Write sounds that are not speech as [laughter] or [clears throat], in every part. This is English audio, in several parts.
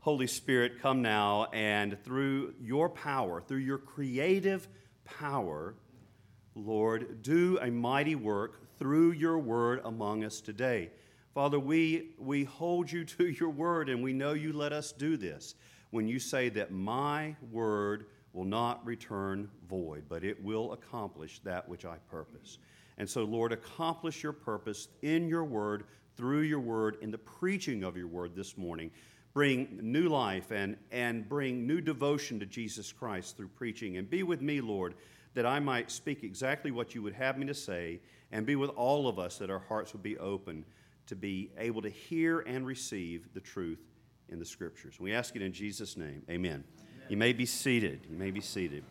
Holy Spirit, come now and through your power, through your creative power, Lord, do a mighty work through your word among us today. Father, we, we hold you to [laughs] your word and we know you let us do this when you say that my word will not return void, but it will accomplish that which I purpose. And so, Lord, accomplish your purpose in your word, through your word, in the preaching of your word this morning. Bring new life and, and bring new devotion to Jesus Christ through preaching. And be with me, Lord, that I might speak exactly what you would have me to say, and be with all of us that our hearts would be open to be able to hear and receive the truth in the scriptures. We ask it in Jesus' name. Amen. Amen. You may be seated. You may be seated.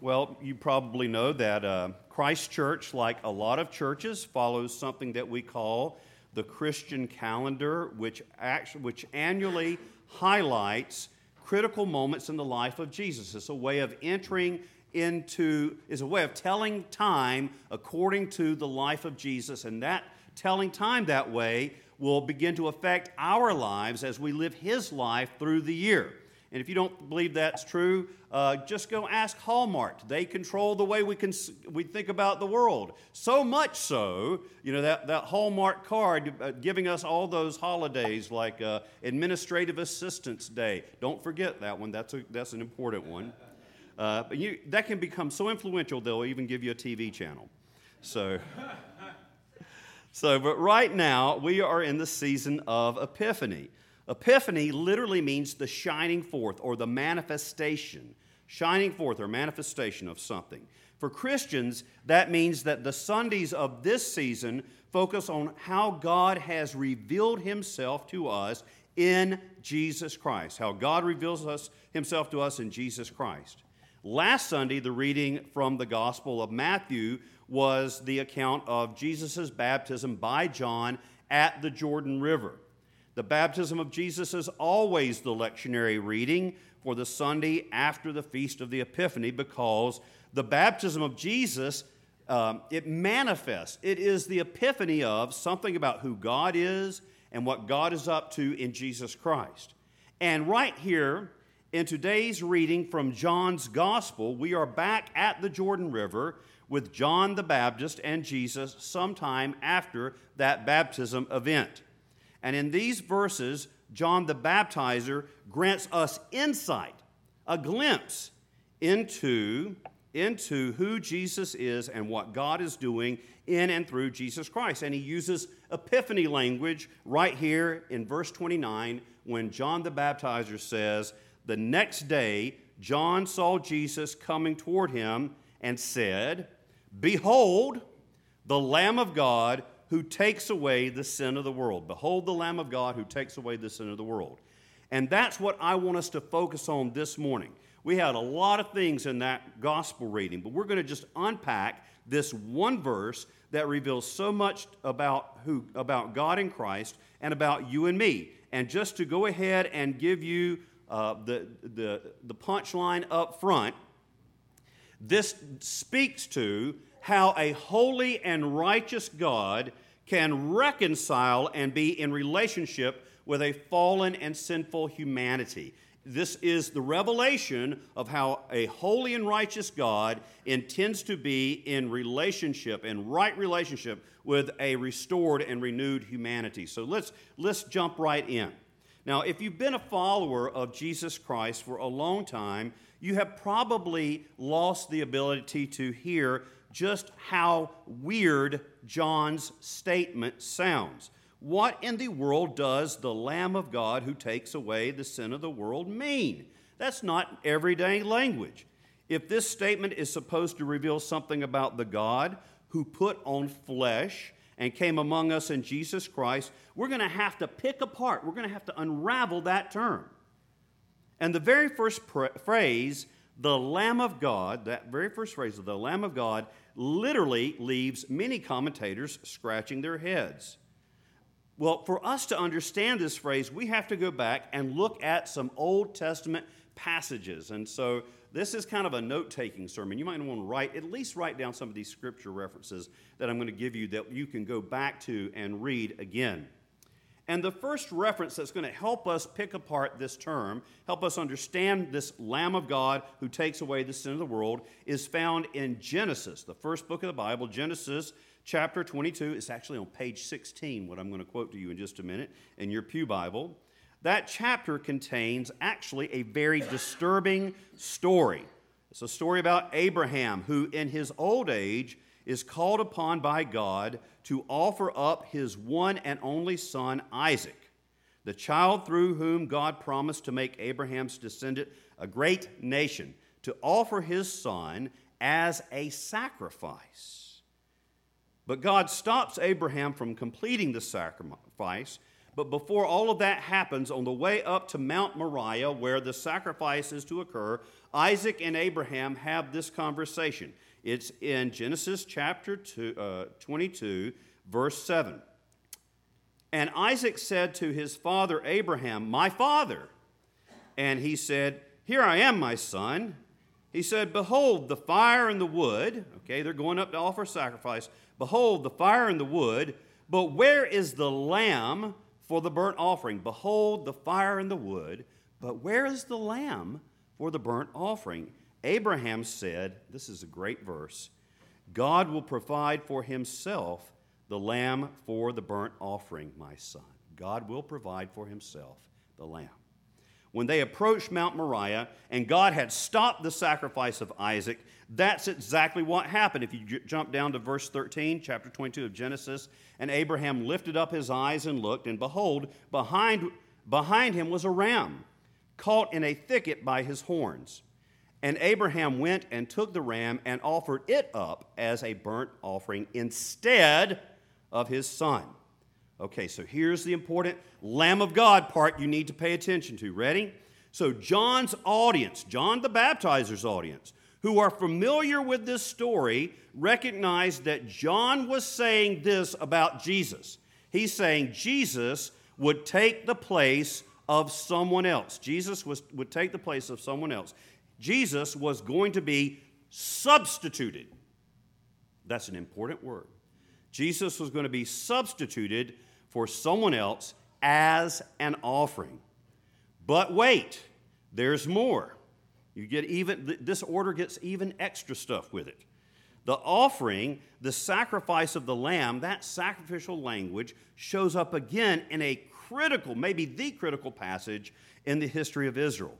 Well, you probably know that uh, Christ Church, like a lot of churches, follows something that we call the Christian calendar, which, actually, which annually highlights critical moments in the life of Jesus. It's a way of entering into, is a way of telling time according to the life of Jesus, and that telling time that way will begin to affect our lives as we live His life through the year. And if you don't believe that's true, uh, just go ask Hallmark. They control the way we, can, we think about the world. So much so, you know, that, that Hallmark card uh, giving us all those holidays like uh, Administrative Assistants Day. Don't forget that one, that's, a, that's an important one. Uh, but you, that can become so influential, they'll even give you a TV channel. So. [laughs] So, but right now, we are in the season of Epiphany. Epiphany literally means the shining forth or the manifestation, shining forth or manifestation of something. For Christians, that means that the Sundays of this season focus on how God has revealed himself to us in Jesus Christ, how God reveals us, himself to us in Jesus Christ. Last Sunday, the reading from the Gospel of Matthew was the account of Jesus' baptism by John at the Jordan River. The baptism of Jesus is always the lectionary reading for the Sunday after the Feast of the Epiphany because the baptism of Jesus, um, it manifests. It is the epiphany of something about who God is and what God is up to in Jesus Christ. And right here in today's reading from John's Gospel, we are back at the Jordan River with John the Baptist and Jesus sometime after that baptism event. And in these verses, John the Baptizer grants us insight, a glimpse into, into who Jesus is and what God is doing in and through Jesus Christ. And he uses epiphany language right here in verse 29 when John the Baptizer says, The next day, John saw Jesus coming toward him and said, Behold, the Lamb of God who takes away the sin of the world. Behold, the Lamb of God who takes away the sin of the world. And that's what I want us to focus on this morning. We had a lot of things in that gospel reading, but we're going to just unpack this one verse that reveals so much about who about God in Christ and about you and me. And just to go ahead and give you uh, the, the, the punchline up front, this speaks to how a holy and righteous God can reconcile and be in relationship with a fallen and sinful humanity. This is the revelation of how a holy and righteous God intends to be in relationship, in right relationship with a restored and renewed humanity. So let's, let's jump right in. Now, if you've been a follower of Jesus Christ for a long time, you have probably lost the ability to hear just how weird John's statement sounds. What in the world does the Lamb of God who takes away the sin of the world mean? That's not everyday language. If this statement is supposed to reveal something about the God who put on flesh and came among us in Jesus Christ, we're going to have to pick apart, we're going to have to unravel that term. And the very first pr- phrase, the Lamb of God, that very first phrase of the Lamb of God, literally leaves many commentators scratching their heads. Well, for us to understand this phrase, we have to go back and look at some Old Testament passages. And so this is kind of a note taking sermon. You might want to write, at least write down some of these scripture references that I'm going to give you that you can go back to and read again. And the first reference that's going to help us pick apart this term, help us understand this Lamb of God who takes away the sin of the world, is found in Genesis, the first book of the Bible, Genesis chapter 22. It's actually on page 16, what I'm going to quote to you in just a minute in your Pew Bible. That chapter contains actually a very disturbing story. It's a story about Abraham, who in his old age is called upon by God to offer up his one and only son, Isaac, the child through whom God promised to make Abraham's descendant a great nation, to offer his son as a sacrifice. But God stops Abraham from completing the sacrifice. But before all of that happens, on the way up to Mount Moriah, where the sacrifice is to occur, Isaac and Abraham have this conversation. It's in Genesis chapter two, uh, 22, verse 7. And Isaac said to his father Abraham, My father. And he said, Here I am, my son. He said, Behold, the fire and the wood. Okay, they're going up to offer sacrifice. Behold, the fire and the wood. But where is the lamb for the burnt offering? Behold, the fire and the wood. But where is the lamb for the burnt offering? Abraham said, This is a great verse God will provide for himself the lamb for the burnt offering, my son. God will provide for himself the lamb. When they approached Mount Moriah and God had stopped the sacrifice of Isaac, that's exactly what happened. If you j- jump down to verse 13, chapter 22 of Genesis, and Abraham lifted up his eyes and looked, and behold, behind, behind him was a ram caught in a thicket by his horns. And Abraham went and took the ram and offered it up as a burnt offering instead of his son. Okay, so here's the important Lamb of God part you need to pay attention to. Ready? So, John's audience, John the Baptizer's audience, who are familiar with this story, recognize that John was saying this about Jesus. He's saying Jesus would take the place of someone else. Jesus was, would take the place of someone else. Jesus was going to be substituted. That's an important word. Jesus was going to be substituted for someone else as an offering. But wait, there's more. You get even this order gets even extra stuff with it. The offering, the sacrifice of the lamb, that sacrificial language shows up again in a critical, maybe the critical passage in the history of Israel.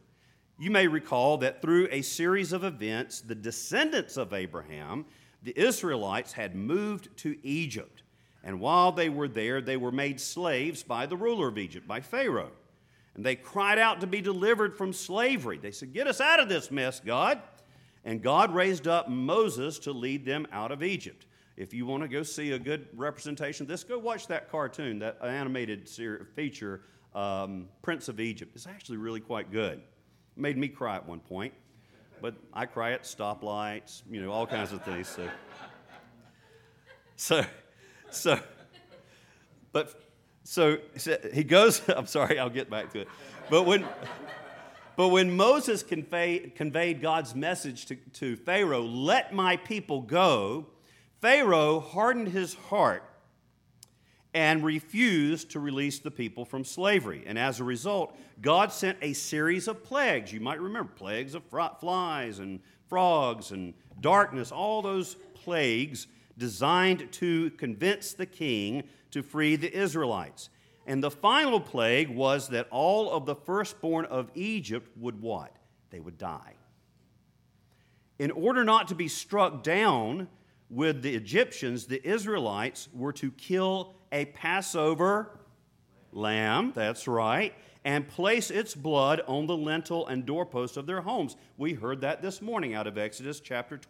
You may recall that through a series of events, the descendants of Abraham, the Israelites, had moved to Egypt. And while they were there, they were made slaves by the ruler of Egypt, by Pharaoh. And they cried out to be delivered from slavery. They said, Get us out of this mess, God. And God raised up Moses to lead them out of Egypt. If you want to go see a good representation of this, go watch that cartoon, that animated feature, um, Prince of Egypt. It's actually really quite good. Made me cry at one point, but I cry at stoplights, you know, all kinds of things. So, so, so, but so he goes. [laughs] I'm sorry, I'll get back to it. But when, but when Moses conveyed, conveyed God's message to, to Pharaoh, "Let my people go," Pharaoh hardened his heart and refused to release the people from slavery. And as a result, God sent a series of plagues. You might remember plagues of flies and frogs and darkness, all those plagues designed to convince the king to free the Israelites. And the final plague was that all of the firstborn of Egypt would what? They would die. In order not to be struck down with the Egyptians, the Israelites were to kill a Passover lamb, that's right, and place its blood on the lintel and doorpost of their homes. We heard that this morning out of Exodus chapter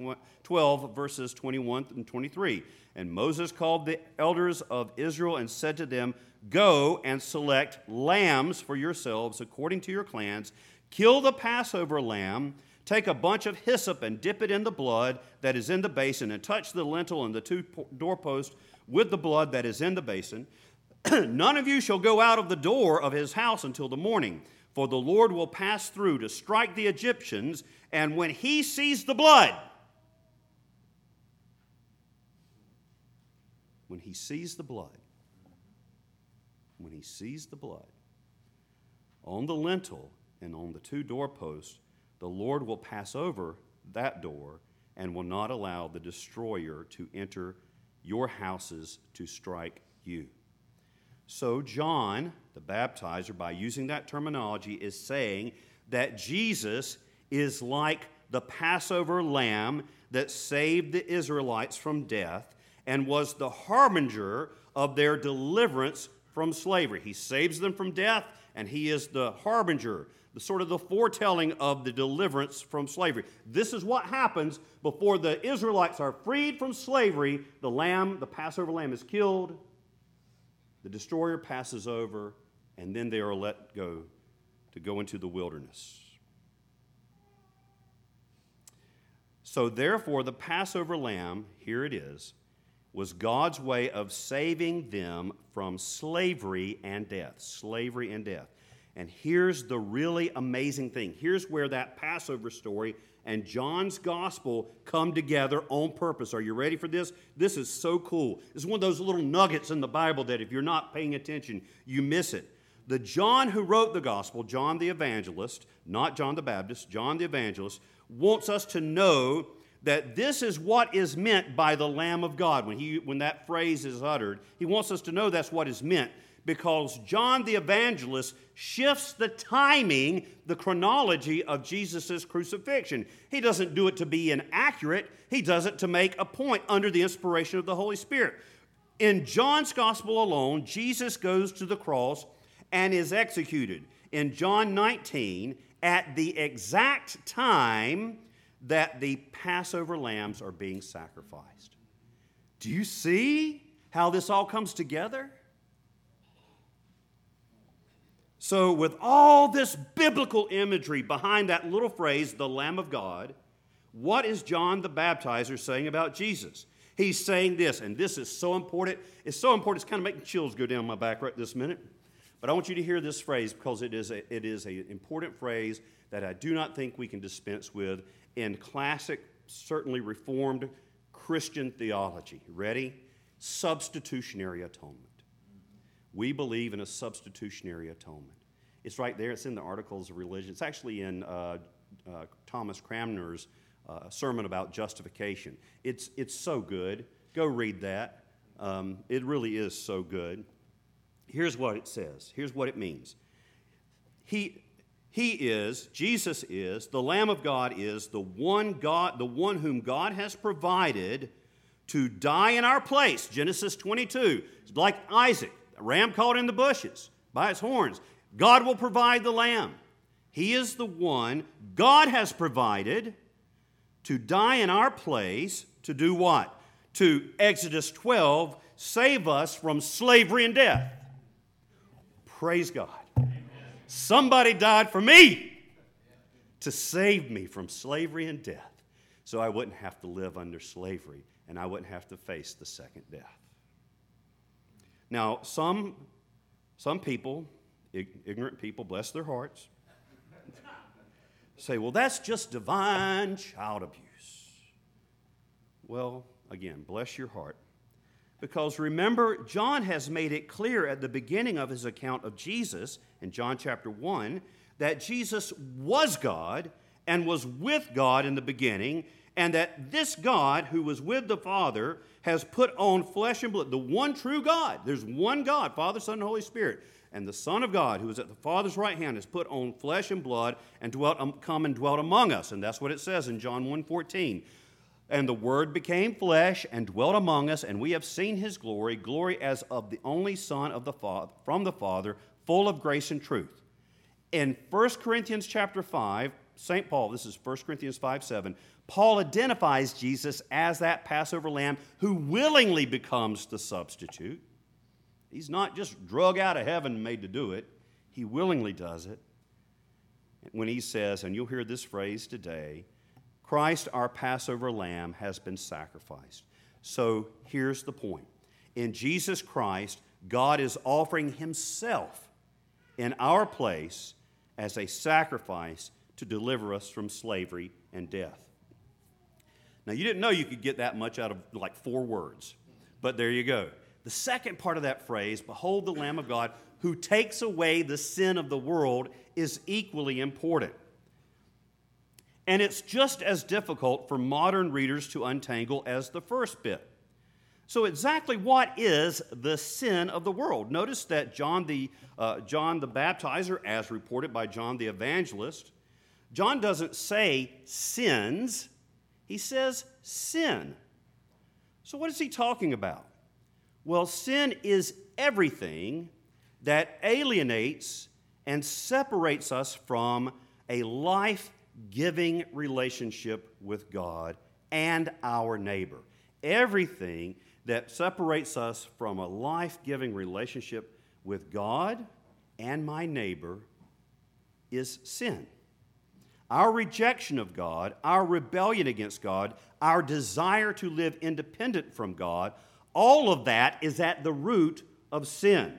12, verses 21 and 23. And Moses called the elders of Israel and said to them, Go and select lambs for yourselves according to your clans. Kill the Passover lamb. Take a bunch of hyssop and dip it in the blood that is in the basin, and touch the lintel and the two doorposts with the blood that is in the basin. [clears throat] None of you shall go out of the door of his house until the morning, for the Lord will pass through to strike the Egyptians, and when he sees the blood, when he sees the blood, when he sees the blood on the lintel and on the two doorposts, the Lord will pass over that door and will not allow the destroyer to enter your houses to strike you. So, John, the baptizer, by using that terminology, is saying that Jesus is like the Passover lamb that saved the Israelites from death and was the harbinger of their deliverance from slavery. He saves them from death, and he is the harbinger, the sort of the foretelling of the deliverance from slavery. This is what happens before the Israelites are freed from slavery. The lamb, the Passover lamb, is killed. The destroyer passes over, and then they are let go to go into the wilderness. So, therefore, the Passover lamb, here it is, was God's way of saving them from slavery and death. Slavery and death. And here's the really amazing thing. Here's where that Passover story and John's gospel come together on purpose. Are you ready for this? This is so cool. Is one of those little nuggets in the Bible that if you're not paying attention, you miss it. The John who wrote the gospel, John the evangelist, not John the Baptist, John the evangelist, wants us to know that this is what is meant by the Lamb of God. When, he, when that phrase is uttered, he wants us to know that's what is meant because John the evangelist shifts the timing, the chronology of Jesus' crucifixion. He doesn't do it to be inaccurate, he does it to make a point under the inspiration of the Holy Spirit. In John's gospel alone, Jesus goes to the cross and is executed. In John 19, at the exact time that the Passover lambs are being sacrificed. Do you see how this all comes together? So, with all this biblical imagery behind that little phrase, the Lamb of God, what is John the Baptizer saying about Jesus? He's saying this, and this is so important. It's so important, it's kind of making chills go down my back right this minute. But I want you to hear this phrase because it is an it is a important phrase that I do not think we can dispense with in classic, certainly reformed Christian theology. Ready? Substitutionary atonement. We believe in a substitutionary atonement. It's right there, it's in the Articles of Religion. It's actually in uh, uh, Thomas Cranmer's uh, sermon about justification. It's, it's so good. Go read that. Um, it really is so good. Here's what it says. Here's what it means. He, he is, Jesus is, the Lamb of God is the one God, the one whom God has provided to die in our place. Genesis 22. like Isaac, ram caught in the bushes by its horns. God will provide the lamb. He is the one God has provided to die in our place to do what? To Exodus 12, save us from slavery and death. Praise God. Somebody died for me to save me from slavery and death so I wouldn't have to live under slavery and I wouldn't have to face the second death. Now, some, some people, ignorant people, bless their hearts, say, well, that's just divine child abuse. Well, again, bless your heart. Because remember, John has made it clear at the beginning of his account of Jesus in John chapter 1 that Jesus was God and was with God in the beginning, and that this God who was with the Father has put on flesh and blood, the one true God. There's one God, Father, Son, and Holy Spirit. And the Son of God, who is at the Father's right hand, has put on flesh and blood and dwelt, um, come and dwelt among us. And that's what it says in John 1.14. And the Word became flesh and dwelt among us, and we have seen his glory, glory as of the only Son of the Father, from the Father, full of grace and truth. In 1 Corinthians chapter 5, St. Paul, this is 1 Corinthians 5 7, Paul identifies Jesus as that Passover lamb who willingly becomes the substitute. He's not just drug out of heaven and made to do it, he willingly does it. When he says, and you'll hear this phrase today, Christ, our Passover lamb, has been sacrificed. So here's the point in Jesus Christ, God is offering himself in our place as a sacrifice to deliver us from slavery and death. Now, you didn't know you could get that much out of like four words, but there you go. The second part of that phrase, behold the Lamb of God who takes away the sin of the world is equally important. And it's just as difficult for modern readers to untangle as the first bit. So, exactly what is the sin of the world? Notice that John the, uh, John the Baptizer, as reported by John the Evangelist, John doesn't say sins, he says sin. So, what is he talking about? Well, sin is everything that alienates and separates us from a life giving relationship with God and our neighbor. Everything that separates us from a life giving relationship with God and my neighbor is sin. Our rejection of God, our rebellion against God, our desire to live independent from God, all of that is at the root of sin.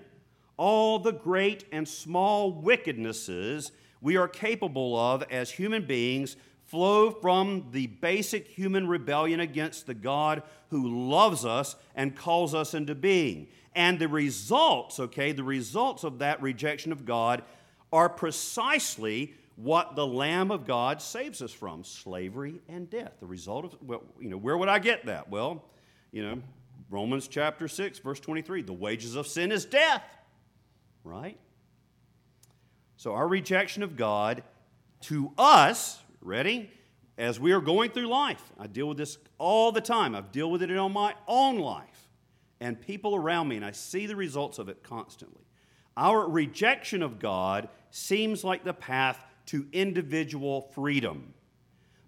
All the great and small wickednesses we are capable of as human beings flow from the basic human rebellion against the God who loves us and calls us into being. And the results, okay, the results of that rejection of God are precisely what the Lamb of God saves us from slavery and death. The result of, well, you know, where would I get that? Well, you know, Romans chapter 6, verse 23 the wages of sin is death, right? So, our rejection of God to us, ready? As we are going through life, I deal with this all the time. I've dealt with it in my own life and people around me, and I see the results of it constantly. Our rejection of God seems like the path to individual freedom.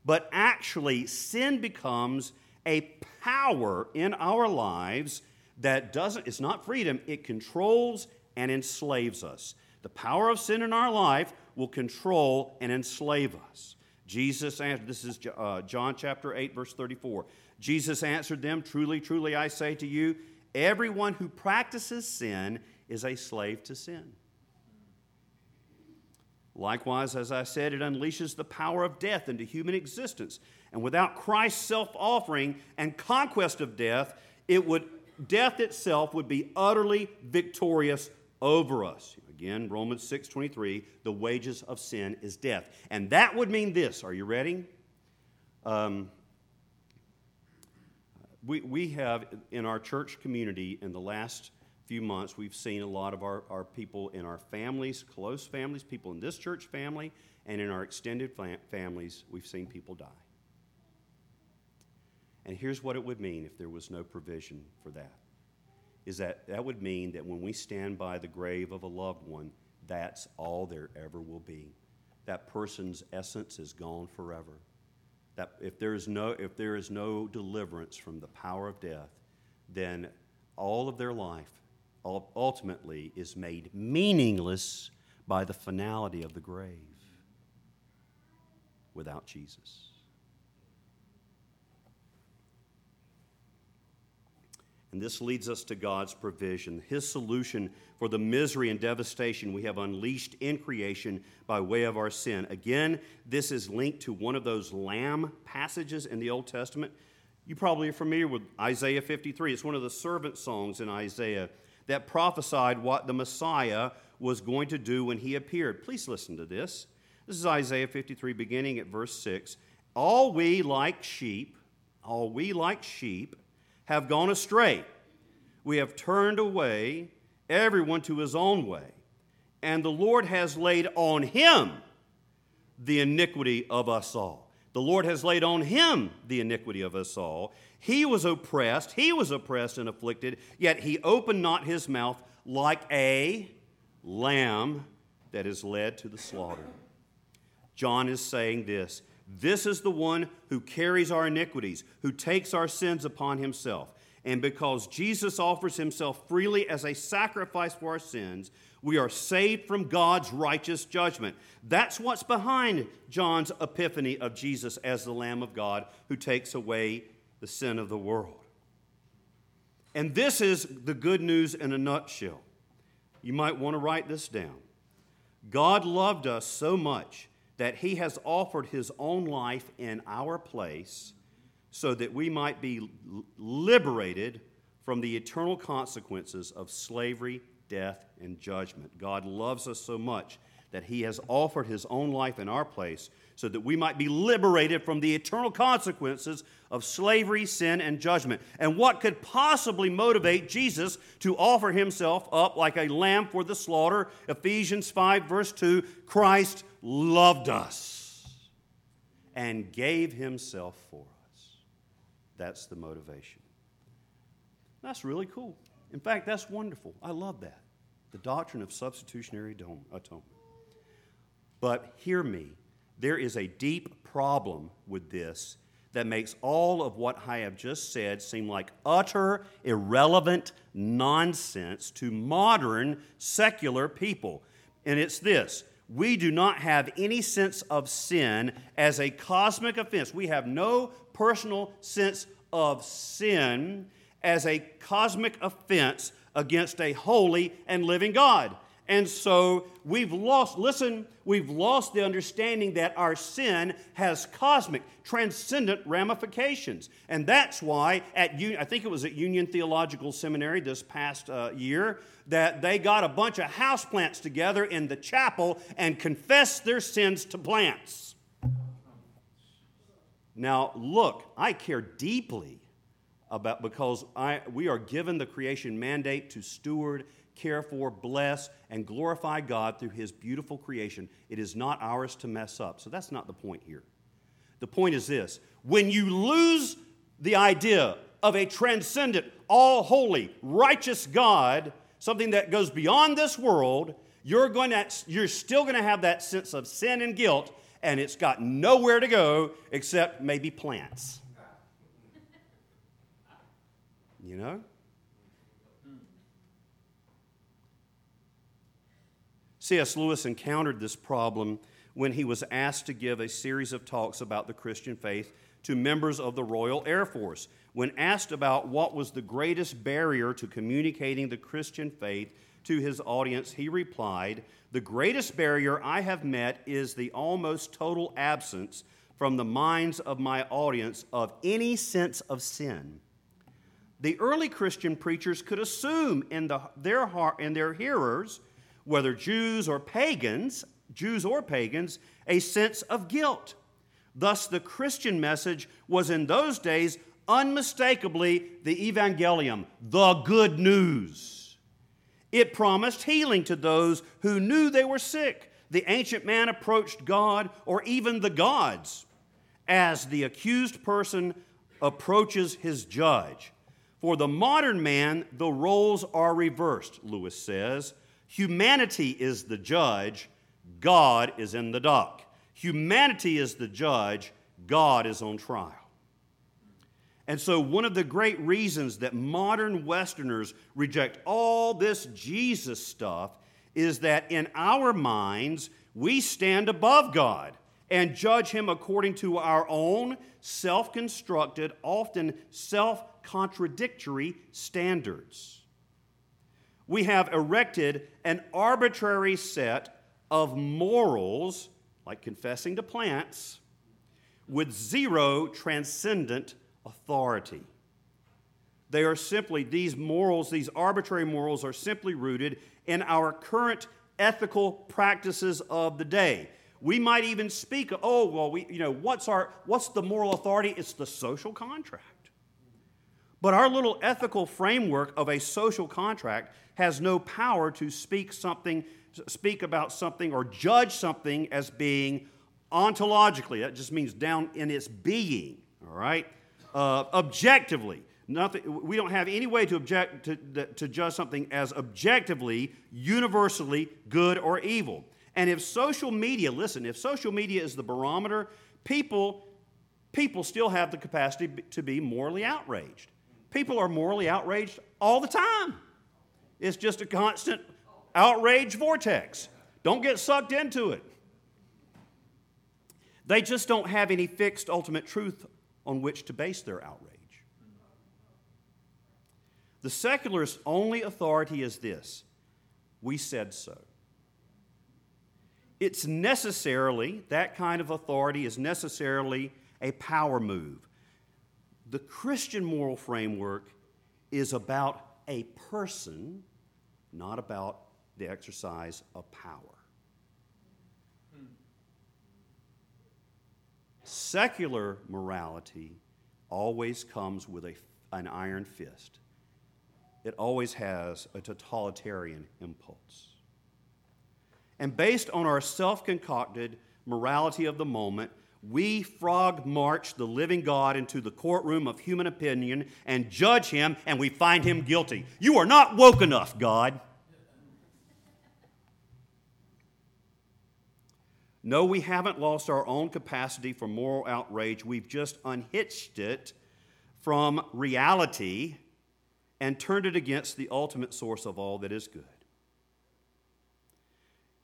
But actually, sin becomes a power in our lives that doesn't, it's not freedom, it controls and enslaves us. The power of sin in our life will control and enslave us. Jesus answered, this is uh, John chapter 8, verse 34. Jesus answered them, Truly, truly, I say to you, everyone who practices sin is a slave to sin. Likewise, as I said, it unleashes the power of death into human existence. And without Christ's self offering and conquest of death, it would, death itself would be utterly victorious over us. Again, Romans 6 23, the wages of sin is death. And that would mean this. Are you ready? Um, we, we have in our church community in the last few months, we've seen a lot of our, our people in our families, close families, people in this church family, and in our extended fam- families, we've seen people die. And here's what it would mean if there was no provision for that is that that would mean that when we stand by the grave of a loved one, that's all there ever will be. That person's essence is gone forever. That if there is no, if there is no deliverance from the power of death, then all of their life ultimately is made meaningless by the finality of the grave without Jesus. And this leads us to God's provision, His solution for the misery and devastation we have unleashed in creation by way of our sin. Again, this is linked to one of those lamb passages in the Old Testament. You probably are familiar with Isaiah 53. It's one of the servant songs in Isaiah that prophesied what the Messiah was going to do when he appeared. Please listen to this. This is Isaiah 53, beginning at verse 6. All we like sheep, all we like sheep, have gone astray. We have turned away everyone to his own way. And the Lord has laid on him the iniquity of us all. The Lord has laid on him the iniquity of us all. He was oppressed, he was oppressed and afflicted, yet he opened not his mouth like a lamb that is led to the slaughter. John is saying this this is the one who carries our iniquities, who takes our sins upon himself. And because Jesus offers himself freely as a sacrifice for our sins, we are saved from God's righteous judgment. That's what's behind John's epiphany of Jesus as the Lamb of God who takes away the sin of the world. And this is the good news in a nutshell. You might want to write this down. God loved us so much that he has offered his own life in our place so that we might be liberated from the eternal consequences of slavery death, and judgment. God loves us so much that he has offered his own life in our place so that we might be liberated from the eternal consequences of slavery, sin, and judgment. And what could possibly motivate Jesus to offer himself up like a lamb for the slaughter? Ephesians 5, verse 2 Christ loved us and gave himself for us. That's the motivation. That's really cool. In fact, that's wonderful. I love that. The doctrine of substitutionary atonement. But hear me there is a deep problem with this that makes all of what I have just said seem like utter, irrelevant nonsense to modern secular people. And it's this we do not have any sense of sin as a cosmic offense. We have no personal sense of sin as a cosmic offense against a holy and living God. And so we've lost, listen, we've lost the understanding that our sin has cosmic, transcendent ramifications. And that's why at, I think it was at Union Theological Seminary this past uh, year, that they got a bunch of houseplants together in the chapel and confessed their sins to plants. Now, look, I care deeply about because I, we are given the creation mandate to steward care for, bless, and glorify God through His beautiful creation. It is not ours to mess up. So that's not the point here. The point is this when you lose the idea of a transcendent, all holy, righteous God, something that goes beyond this world, you're, going to, you're still going to have that sense of sin and guilt, and it's got nowhere to go except maybe plants. You know? C.S. Lewis encountered this problem when he was asked to give a series of talks about the Christian faith to members of the Royal Air Force. When asked about what was the greatest barrier to communicating the Christian faith to his audience, he replied, The greatest barrier I have met is the almost total absence from the minds of my audience of any sense of sin. The early Christian preachers could assume in, the, their, heart, in their hearers whether Jews or pagans, Jews or pagans, a sense of guilt. Thus, the Christian message was in those days unmistakably the evangelium, the good news. It promised healing to those who knew they were sick. The ancient man approached God or even the gods as the accused person approaches his judge. For the modern man, the roles are reversed, Lewis says. Humanity is the judge, God is in the dock. Humanity is the judge, God is on trial. And so, one of the great reasons that modern Westerners reject all this Jesus stuff is that in our minds, we stand above God and judge Him according to our own self constructed, often self contradictory standards we have erected an arbitrary set of morals, like confessing to plants, with zero transcendent authority. They are simply, these morals, these arbitrary morals, are simply rooted in our current ethical practices of the day. We might even speak, oh, well, we, you know, what's, our, what's the moral authority? It's the social contract. But our little ethical framework of a social contract has no power to speak something, speak about something or judge something as being ontologically. That just means down in its being, all right? Uh, objectively. Nothing, we don't have any way to, object, to, to judge something as objectively, universally good or evil. And if social media, listen, if social media is the barometer, people, people still have the capacity to be morally outraged. People are morally outraged all the time. It's just a constant outrage vortex. Don't get sucked into it. They just don't have any fixed ultimate truth on which to base their outrage. The secularist's only authority is this we said so. It's necessarily, that kind of authority is necessarily a power move. The Christian moral framework is about a person, not about the exercise of power. Secular morality always comes with a, an iron fist. It always has a totalitarian impulse. And based on our self concocted morality of the moment, we frog march the living God into the courtroom of human opinion and judge him, and we find him guilty. You are not woke enough, God. No, we haven't lost our own capacity for moral outrage. We've just unhitched it from reality and turned it against the ultimate source of all that is good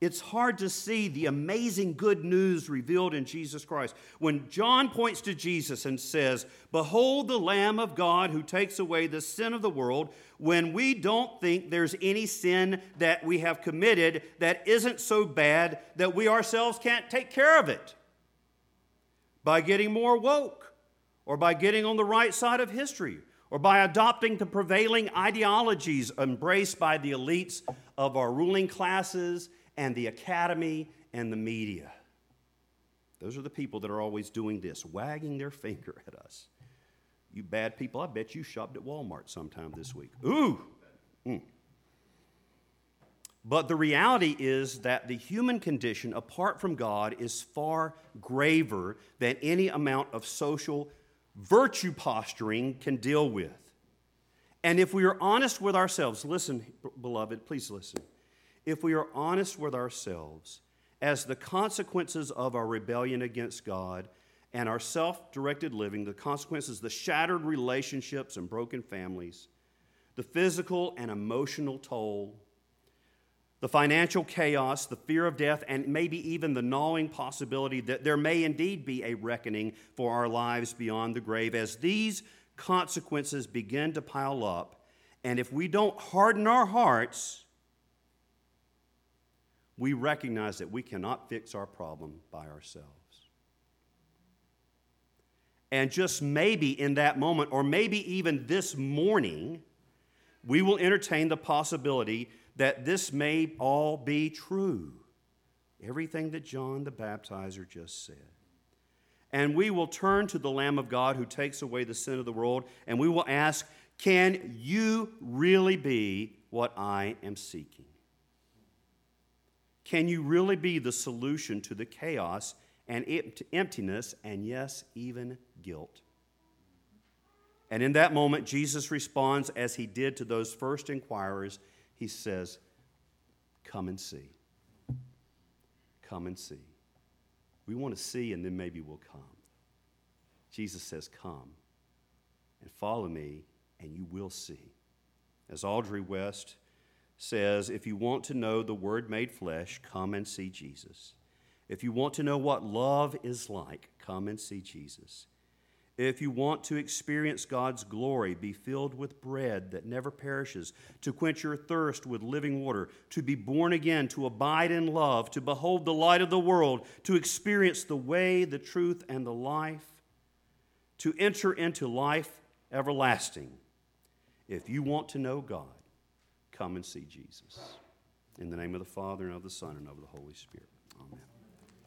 it's hard to see the amazing good news revealed in Jesus Christ. When John points to Jesus and says, Behold the Lamb of God who takes away the sin of the world, when we don't think there's any sin that we have committed that isn't so bad that we ourselves can't take care of it by getting more woke or by getting on the right side of history or by adopting the prevailing ideologies embraced by the elites of our ruling classes and the academy and the media. Those are the people that are always doing this, wagging their finger at us. You bad people, I bet you shopped at Walmart sometime this week. Ooh! Mm. But the reality is that the human condition, apart from God, is far graver than any amount of social virtue posturing can deal with. And if we are honest with ourselves, listen, beloved, please listen if we are honest with ourselves as the consequences of our rebellion against God and our self directed living, the consequences, the shattered relationships and broken families, the physical and emotional toll, the financial chaos, the fear of death, and maybe even the gnawing possibility that there may indeed be a reckoning for our lives beyond the grave, as these consequences begin to pile up, and if we don't harden our hearts, we recognize that we cannot fix our problem by ourselves. And just maybe in that moment, or maybe even this morning, we will entertain the possibility that this may all be true. Everything that John the Baptizer just said. And we will turn to the Lamb of God who takes away the sin of the world, and we will ask, Can you really be what I am seeking? Can you really be the solution to the chaos and emptiness and, yes, even guilt? And in that moment, Jesus responds as he did to those first inquirers. He says, Come and see. Come and see. We want to see, and then maybe we'll come. Jesus says, Come and follow me, and you will see. As Audrey West says, if you want to know the Word made flesh, come and see Jesus. If you want to know what love is like, come and see Jesus. If you want to experience God's glory, be filled with bread that never perishes, to quench your thirst with living water, to be born again, to abide in love, to behold the light of the world, to experience the way, the truth, and the life, to enter into life everlasting. If you want to know God, come and see Jesus. In the name of the Father, and of the Son, and of the Holy Spirit. Amen.